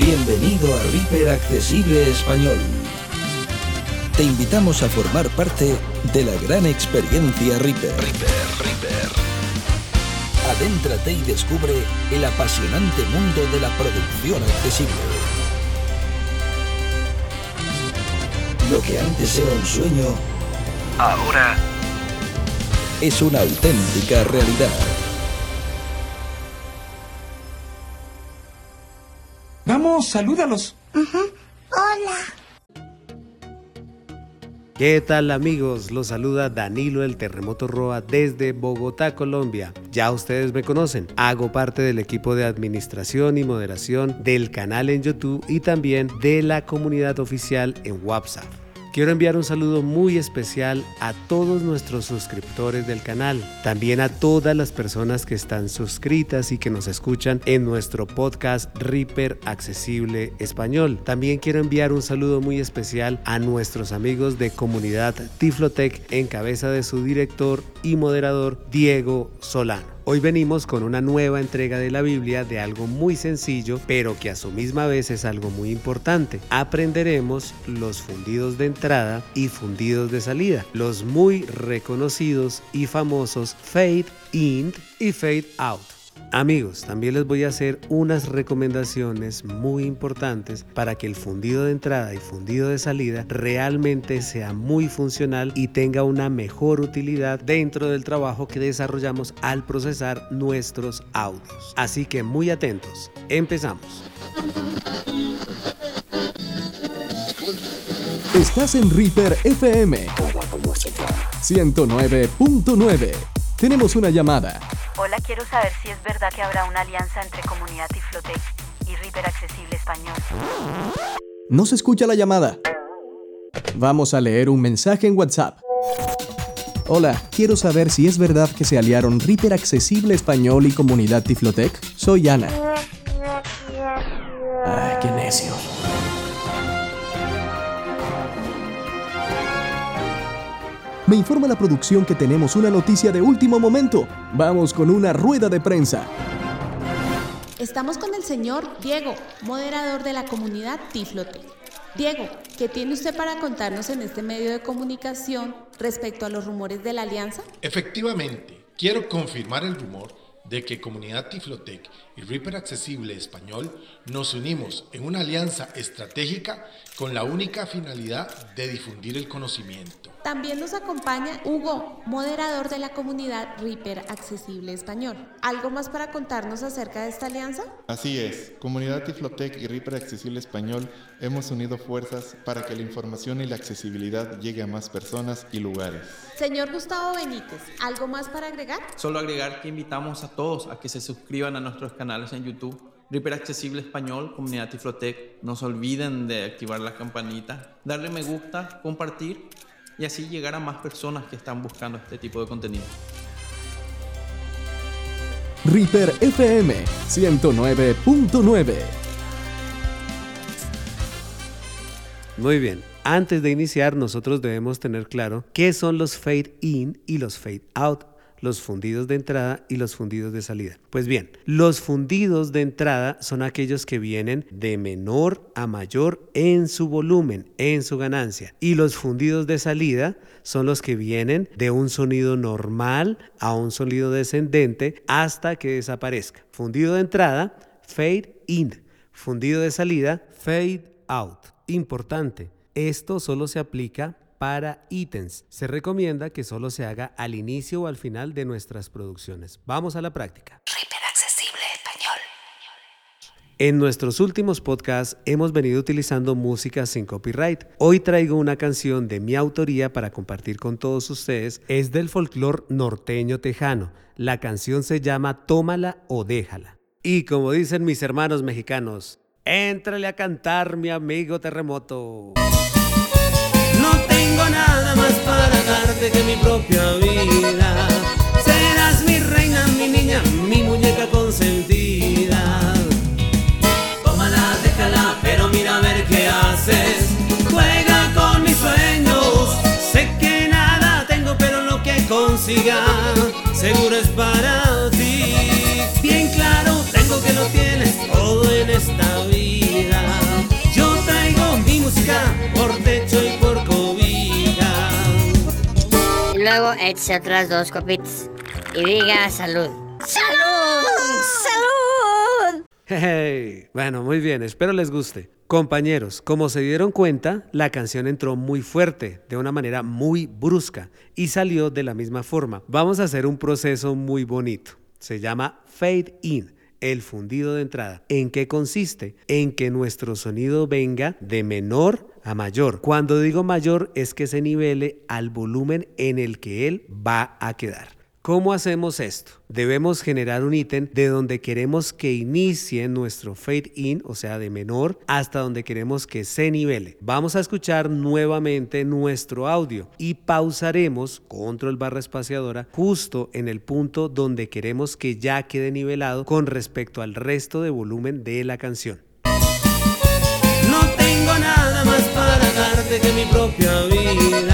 Bienvenido a Reaper Accesible Español. Te invitamos a formar parte de la gran experiencia Reaper. Reaper, Reaper. Adéntrate y descubre el apasionante mundo de la producción accesible. Lo que antes era un sueño, ahora es una auténtica realidad. Salúdalos. Hola. ¿Qué tal amigos? Los saluda Danilo el Terremoto Roa desde Bogotá, Colombia. Ya ustedes me conocen. Hago parte del equipo de administración y moderación del canal en YouTube y también de la comunidad oficial en WhatsApp. Quiero enviar un saludo muy especial a todos nuestros suscriptores del canal, también a todas las personas que están suscritas y que nos escuchan en nuestro podcast Reaper Accesible Español. También quiero enviar un saludo muy especial a nuestros amigos de comunidad Tiflotec en cabeza de su director y moderador Diego Solano. Hoy venimos con una nueva entrega de la Biblia de algo muy sencillo, pero que a su misma vez es algo muy importante. Aprenderemos los fundidos de entrada y fundidos de salida, los muy reconocidos y famosos fade in y fade out. Amigos, también les voy a hacer unas recomendaciones muy importantes para que el fundido de entrada y fundido de salida realmente sea muy funcional y tenga una mejor utilidad dentro del trabajo que desarrollamos al procesar nuestros audios. Así que muy atentos. Empezamos. Estás en Reaper FM 109.9. Tenemos una llamada. Hola, quiero saber si es verdad que habrá una alianza entre Comunidad Tiflotec y Reaper Accesible Español. No se escucha la llamada. Vamos a leer un mensaje en WhatsApp. Hola, quiero saber si es verdad que se aliaron Reaper Accesible Español y Comunidad Tiflotec. Soy Ana. Me informa la producción que tenemos una noticia de último momento. Vamos con una rueda de prensa. Estamos con el señor Diego, moderador de la comunidad Tiflotec. Diego, ¿qué tiene usted para contarnos en este medio de comunicación respecto a los rumores de la alianza? Efectivamente, quiero confirmar el rumor de que Comunidad Tiflotec y Reaper Accesible Español nos unimos en una alianza estratégica con la única finalidad de difundir el conocimiento. También nos acompaña Hugo, moderador de la comunidad Reaper Accesible Español. ¿Algo más para contarnos acerca de esta alianza? Así es, Comunidad Tiflotec y Reaper Accesible Español hemos unido fuerzas para que la información y la accesibilidad llegue a más personas y lugares. Señor Gustavo Benítez, ¿algo más para agregar? Solo agregar que invitamos a todos a que se suscriban a nuestros canales en YouTube. Reaper Accesible Español, Comunidad Tiflotec. No se olviden de activar la campanita, darle me gusta, compartir y así llegar a más personas que están buscando este tipo de contenido. Reaper FM 109.9. Muy bien. Antes de iniciar, nosotros debemos tener claro qué son los fade in y los fade out los fundidos de entrada y los fundidos de salida. Pues bien, los fundidos de entrada son aquellos que vienen de menor a mayor en su volumen, en su ganancia. Y los fundidos de salida son los que vienen de un sonido normal a un sonido descendente hasta que desaparezca. Fundido de entrada, fade in. Fundido de salida, fade out. Importante, esto solo se aplica para ítems. Se recomienda que solo se haga al inicio o al final de nuestras producciones. Vamos a la práctica. Reaper Accesible Español. En nuestros últimos podcasts hemos venido utilizando música sin copyright. Hoy traigo una canción de mi autoría para compartir con todos ustedes. Es del folclore norteño tejano. La canción se llama Tómala o déjala. Y como dicen mis hermanos mexicanos, éntrale a cantar mi amigo terremoto. Tengo nada más para darte que mi propia échese otras dos copitas. Y diga salud. ¡Salud! ¡Salud! Hey, bueno, muy bien, espero les guste. Compañeros, como se dieron cuenta, la canción entró muy fuerte, de una manera muy brusca, y salió de la misma forma. Vamos a hacer un proceso muy bonito. Se llama fade in, el fundido de entrada. ¿En qué consiste? En que nuestro sonido venga de menor a mayor. Cuando digo mayor es que se nivele al volumen en el que él va a quedar. ¿Cómo hacemos esto? Debemos generar un ítem de donde queremos que inicie nuestro fade in, o sea, de menor, hasta donde queremos que se nivele. Vamos a escuchar nuevamente nuestro audio y pausaremos, control barra espaciadora, justo en el punto donde queremos que ya quede nivelado con respecto al resto de volumen de la canción. No tengo nada más para darte que mi propia vida.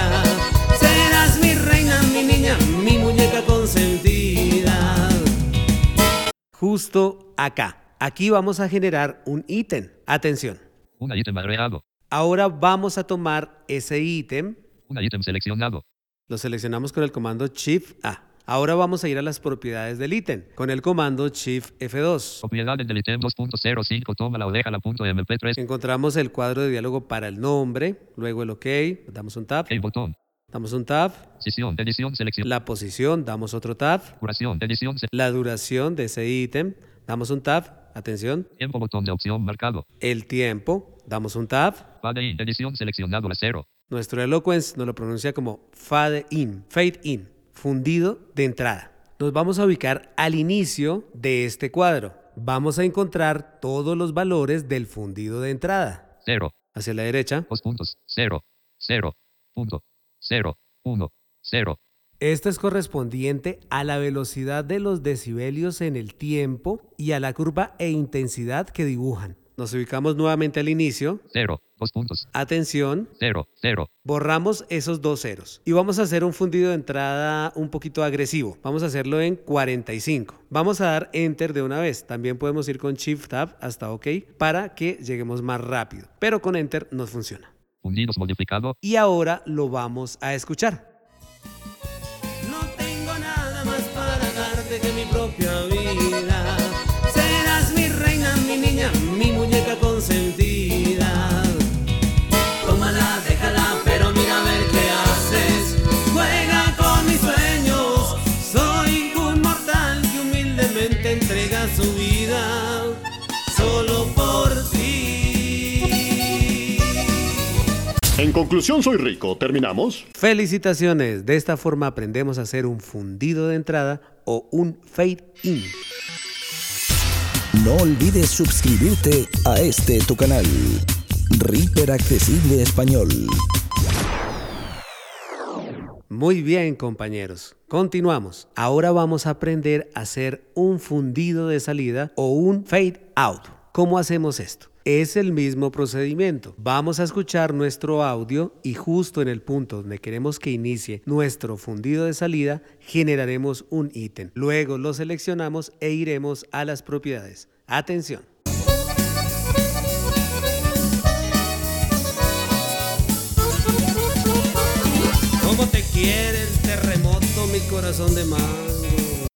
Justo acá. Aquí vamos a generar un ítem. Atención. Un ítem agregado. Ahora vamos a tomar ese ítem. Un ítem seleccionado. Lo seleccionamos con el comando Shift A. Ahora vamos a ir a las propiedades del ítem con el comando Shift F2. Propiedades del ítem 2.05. Toma la oreja la punto MP3. Encontramos el cuadro de diálogo para el nombre, luego el OK, damos un tab. El botón. Damos un tab. Edición, selección. La posición, damos otro tab. Duración, edición. La duración de ese ítem, damos un tab. Atención. Tiempo, botón de opción marcado. El tiempo, damos un tab. Fade in, edición seleccionado a cero. Nuestro Eloquence nos lo pronuncia como fade in, fade in, fundido de entrada. Nos vamos a ubicar al inicio de este cuadro. Vamos a encontrar todos los valores del fundido de entrada. Cero. Hacia la derecha. Dos puntos. Cero. Cero. Punto. 0, 1, 0. Esto es correspondiente a la velocidad de los decibelios en el tiempo y a la curva e intensidad que dibujan. Nos ubicamos nuevamente al inicio. 0, 2 puntos. Atención. 0, 0. Borramos esos dos ceros. Y vamos a hacer un fundido de entrada un poquito agresivo. Vamos a hacerlo en 45. Vamos a dar Enter de una vez. También podemos ir con Shift Tab hasta OK para que lleguemos más rápido. Pero con Enter nos funciona. Fundidos modificado. Y ahora lo vamos a escuchar. En conclusión, soy rico. ¿Terminamos? Felicitaciones. De esta forma aprendemos a hacer un fundido de entrada o un fade in. No olvides suscribirte a este tu canal. Reaper Accesible Español. Muy bien, compañeros. Continuamos. Ahora vamos a aprender a hacer un fundido de salida o un fade out. ¿Cómo hacemos esto? Es el mismo procedimiento. Vamos a escuchar nuestro audio y justo en el punto donde queremos que inicie nuestro fundido de salida, generaremos un ítem. Luego lo seleccionamos e iremos a las propiedades. Atención. ¿Cómo te quiere el terremoto, mi corazón de?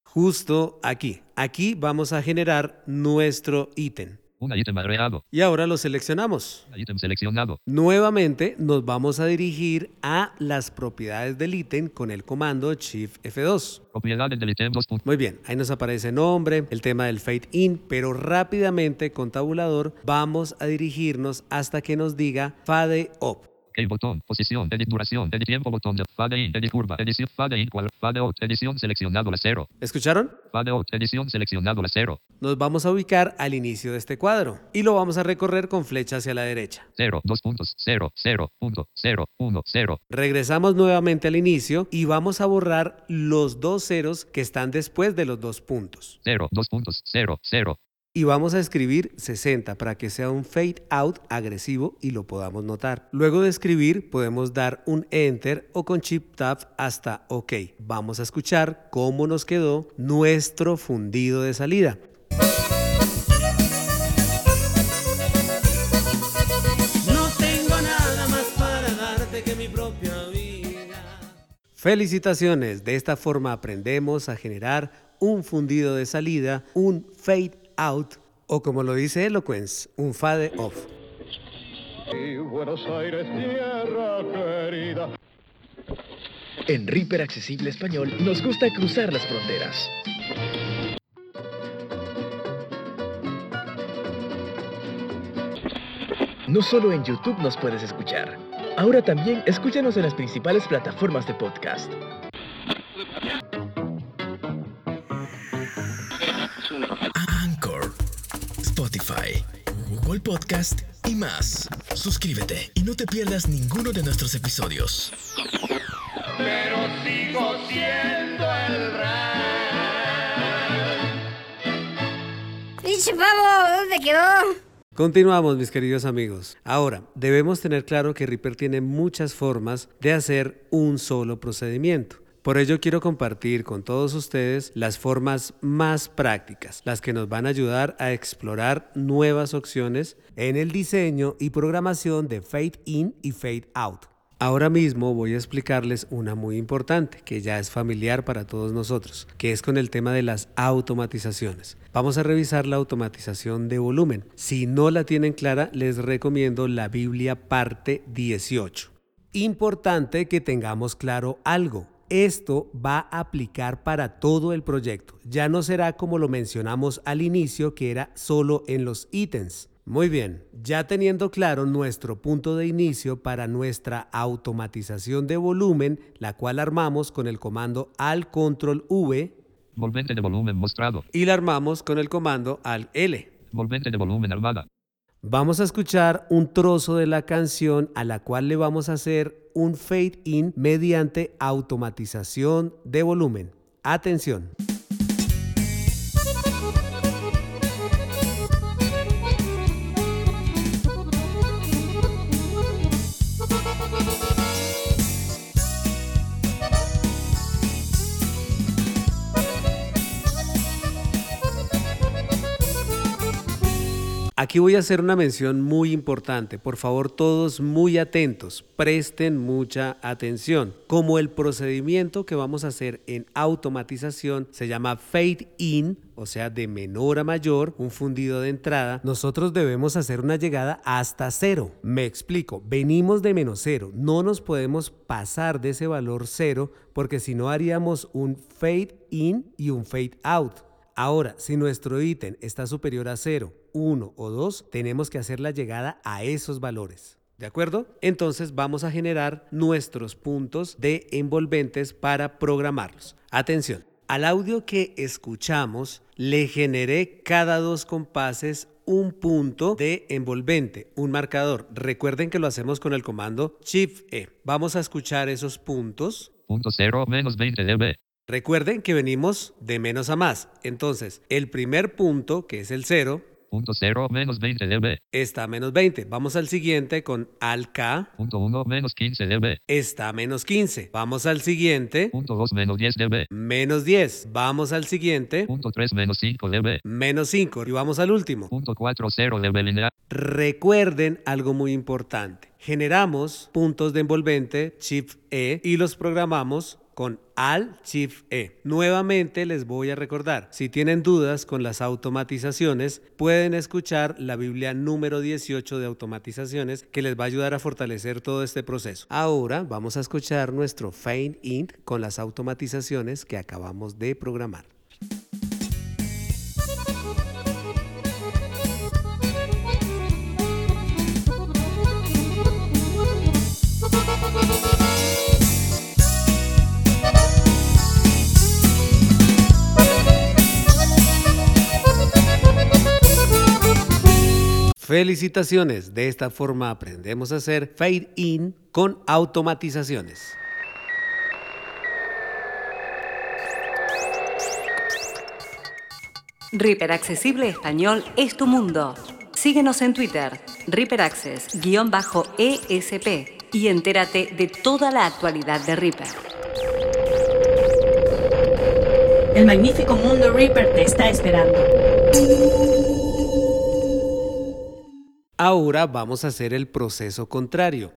Justo aquí. Aquí vamos a generar nuestro ítem. Un ítem agregado. Y ahora lo seleccionamos. Ítem seleccionado. Nuevamente nos vamos a dirigir a las propiedades del ítem con el comando Shift F2. Propiedades del ítem 2. Muy bien, ahí nos aparece nombre, el tema del fade in, pero rápidamente con tabulador vamos a dirigirnos hasta que nos diga fade up. El botón, posición, edit duración, edit tiempo, botón de fade in, edit curva, edición, fade in, cual, fade out, edición seleccionado a cero. ¿Escucharon? Fade out, edición seleccionado a cero. Nos vamos a ubicar al inicio de este cuadro y lo vamos a recorrer con flecha hacia la derecha. 0, 2 puntos, 0, 0, punto, 0, 1, 0. Regresamos nuevamente al inicio y vamos a borrar los dos ceros que están después de los dos puntos. 0, 2 puntos, 0, 0. Y vamos a escribir 60 para que sea un fade out agresivo y lo podamos notar. Luego de escribir podemos dar un enter o con chip tab hasta OK. Vamos a escuchar cómo nos quedó nuestro fundido de salida. No tengo nada más para darte que mi propia vida. Felicitaciones, de esta forma aprendemos a generar un fundido de salida, un fade out o como lo dice Eloquence, un fade off. Buenos Aires, tierra querida. En Reaper Accesible Español nos gusta cruzar las fronteras. No solo en YouTube nos puedes escuchar. Ahora también escúchanos en las principales plataformas de podcast. Spotify, Google Podcast y más. Suscríbete y no te pierdas ninguno de nuestros episodios. Pero sigo siendo el rey. ¡Pinche pavo! ¿Dónde quedó? Continuamos, mis queridos amigos. Ahora, debemos tener claro que Reaper tiene muchas formas de hacer un solo procedimiento. Por ello quiero compartir con todos ustedes las formas más prácticas, las que nos van a ayudar a explorar nuevas opciones en el diseño y programación de Fade In y Fade Out. Ahora mismo voy a explicarles una muy importante que ya es familiar para todos nosotros, que es con el tema de las automatizaciones. Vamos a revisar la automatización de volumen. Si no la tienen clara, les recomiendo la Biblia parte 18. Importante que tengamos claro algo. Esto va a aplicar para todo el proyecto. Ya no será como lo mencionamos al inicio, que era solo en los ítems. Muy bien, ya teniendo claro nuestro punto de inicio para nuestra automatización de volumen, la cual armamos con el comando al control V. Volvente de volumen mostrado. Y la armamos con el comando al L. Volvente de volumen armada. Vamos a escuchar un trozo de la canción a la cual le vamos a hacer un fade in mediante automatización de volumen. Atención. Aquí voy a hacer una mención muy importante. Por favor, todos muy atentos. Presten mucha atención. Como el procedimiento que vamos a hacer en automatización se llama fade in, o sea, de menor a mayor, un fundido de entrada, nosotros debemos hacer una llegada hasta cero. Me explico. Venimos de menos cero. No nos podemos pasar de ese valor cero porque si no haríamos un fade in y un fade out. Ahora, si nuestro ítem está superior a 0, 1 o 2, tenemos que hacer la llegada a esos valores. ¿De acuerdo? Entonces vamos a generar nuestros puntos de envolventes para programarlos. Atención, al audio que escuchamos le generé cada dos compases un punto de envolvente, un marcador. Recuerden que lo hacemos con el comando Shift E. Vamos a escuchar esos puntos. Punto 0 menos 20 dB. Recuerden que venimos de menos a más. Entonces, el primer punto, que es el 0, Punto 0 menos 20 dB. está a menos 20. Vamos al siguiente con al K. Punto 1 menos 15 dB. Está a menos 15. Vamos al siguiente. Punto 2 menos 10 dB. Menos 10. Vamos al siguiente. Punto 3 menos 5 dB. Menos 5. Y vamos al último. Punto 4 0 dB lineal. Recuerden algo muy importante. Generamos puntos de envolvente Shift E y los programamos con Alt Shift E. Nuevamente les voy a recordar, si tienen dudas con las automatizaciones, pueden escuchar la Biblia número 18 de automatizaciones que les va a ayudar a fortalecer todo este proceso. Ahora vamos a escuchar nuestro Fade In con las automatizaciones que acabamos de programar. Felicitaciones, de esta forma aprendemos a hacer fade in con automatizaciones. Reaper Accesible Español es tu mundo. Síguenos en Twitter, Reaper Access-ESP y entérate de toda la actualidad de Reaper. El magnífico mundo Reaper te está esperando. Ahora vamos a hacer el proceso contrario.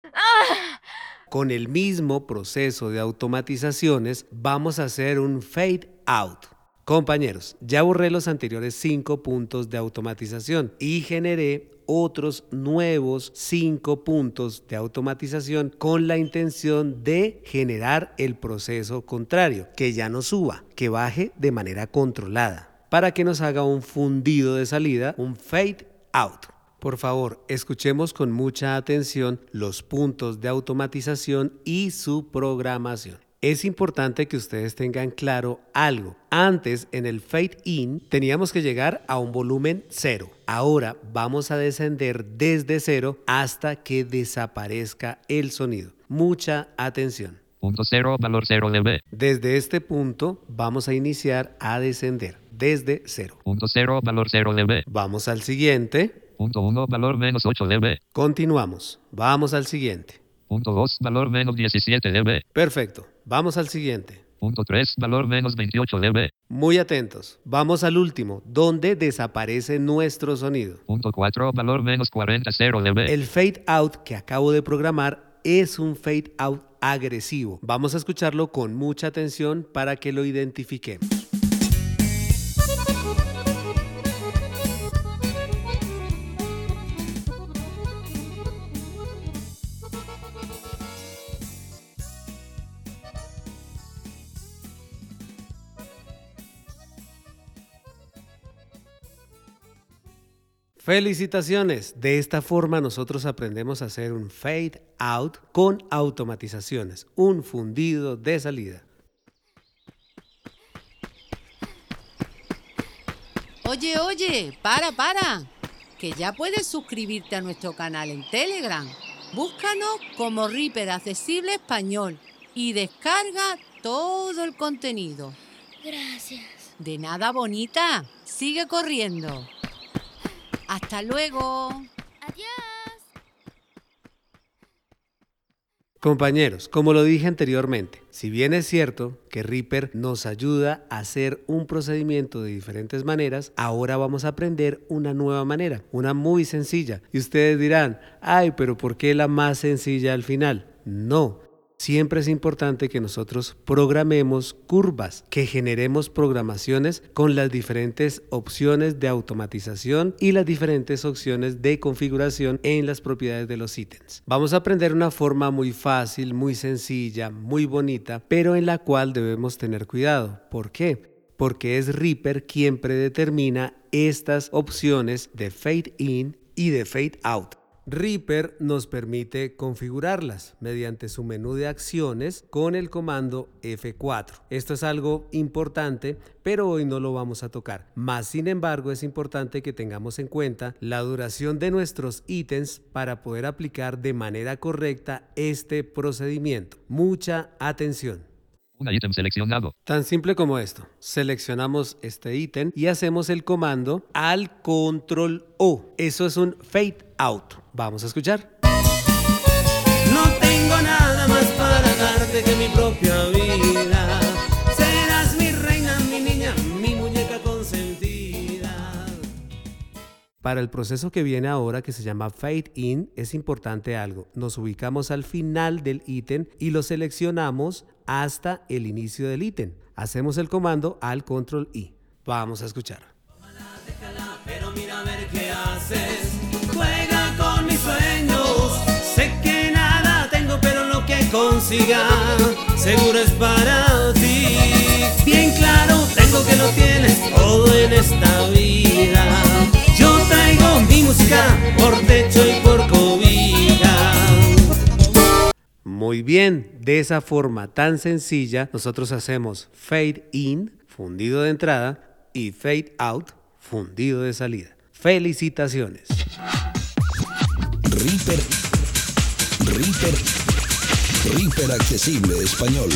con el mismo proceso de automatizaciones, vamos a hacer un fade out. Compañeros, ya borré los anteriores cinco puntos de automatización y generé otros nuevos cinco puntos de automatización con la intención de generar el proceso contrario, que ya no suba, que baje de manera controlada, para que nos haga un fundido de salida, un fade out. Por favor, escuchemos con mucha atención los puntos de automatización y su programación. Es importante que ustedes tengan claro algo. Antes, en el fade in, teníamos que llegar a un volumen cero. Ahora vamos a descender desde cero hasta que desaparezca el sonido. Mucha atención. Punto cero, valor cero dB. Desde este punto vamos a iniciar a descender desde cero. Punto cero, valor cero dB. Vamos al siguiente. Punto 1, valor menos 8 dB. Continuamos. Vamos al siguiente. Punto 2, valor menos 17 dB. Perfecto. Vamos al siguiente. Punto 3, valor menos 28 dB. Muy atentos. Vamos al último, donde desaparece nuestro sonido. Punto 4, valor menos 40 0 dB. El fade out que acabo de programar es un fade out agresivo. Vamos a escucharlo con mucha atención para que lo identifiquemos. Felicitaciones. De esta forma nosotros aprendemos a hacer un fade out con automatizaciones, un fundido de salida. Oye, oye, para, para, que ya puedes suscribirte a nuestro canal en Telegram. Búscanos como Reaper Accesible Español y descarga todo el contenido. Gracias. De nada, bonita. Sigue corriendo. Hasta luego. Adiós. Compañeros, como lo dije anteriormente, si bien es cierto que Reaper nos ayuda a hacer un procedimiento de diferentes maneras, ahora vamos a aprender una nueva manera, una muy sencilla. Y ustedes dirán, ay, pero ¿por qué la más sencilla al final? No, siempre es importante que nosotros programemos curvas, que generemos programaciones con las diferentes opciones de automatización y las diferentes opciones de configuración en las propiedades de los ítems. Vamos a aprender una forma muy fácil, muy sencilla, muy bonita, pero en la cual debemos tener cuidado. ¿Por qué? Porque es Reaper quien predetermina estas opciones de fade in y de fade out. Reaper nos permite configurarlas mediante su menú de acciones con el comando F4. Esto es algo importante, pero hoy no lo vamos a tocar. Más sin embargo, es importante que tengamos en cuenta la duración de nuestros ítems para poder aplicar de manera correcta este procedimiento. Mucha atención. Un ítem seleccionado. Tan simple como esto. Seleccionamos este ítem y hacemos el comando al control O. Eso es un fade out. Vamos a escuchar. No tengo nada más para darte que mi propia vida. Serás mi reina, mi niña, mi muñeca consentida. Para el proceso que viene ahora, que se llama Fade In, es importante algo. Nos ubicamos al final del ítem y lo seleccionamos hasta el inicio del ítem. Hacemos el comando al control I. Vamos a escuchar. Pero mira a ver qué haces. Juega consiga seguro es para ti. Bien claro, tengo que lo tienes todo en esta vida. Yo traigo mi música por techo y por cobija. Muy bien, de esa forma tan sencilla, nosotros hacemos fade in, fundido de entrada, y fade out, fundido de salida. Felicitaciones. Reaper. Reaper. Reaper Accesible Español.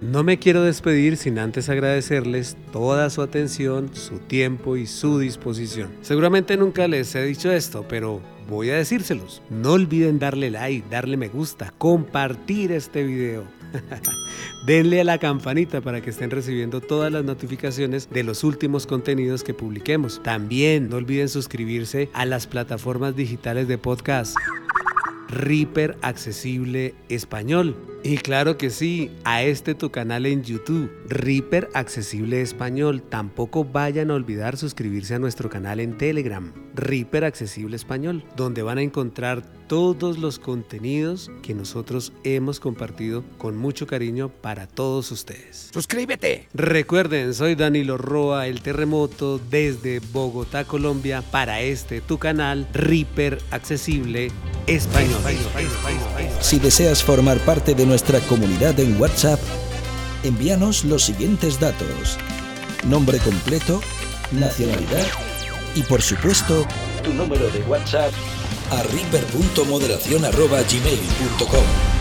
No me quiero despedir sin antes agradecerles toda su atención, su tiempo y su disposición. Seguramente nunca les he dicho esto, pero voy a decírselos. No olviden darle like, darle me gusta, compartir este video. Denle a la campanita para que estén recibiendo todas las notificaciones de los últimos contenidos que publiquemos. También no olviden suscribirse a las plataformas digitales de podcast. Reaper Accesible Español. Y claro que sí, a este tu canal en YouTube, Reaper Accesible Español. Tampoco vayan a olvidar suscribirse a nuestro canal en Telegram, Reaper Accesible Español, donde van a encontrar todos los contenidos que nosotros hemos compartido con mucho cariño para todos ustedes. ¡Suscríbete! Recuerden, soy Danilo Roa, el terremoto desde Bogotá, Colombia, para este tu canal, Reaper Accesible Español. Si deseas formar parte de nuestra comunidad en WhatsApp, envíanos los siguientes datos. Nombre completo, nacionalidad y por supuesto tu número de WhatsApp a riper.moderación.gmail.com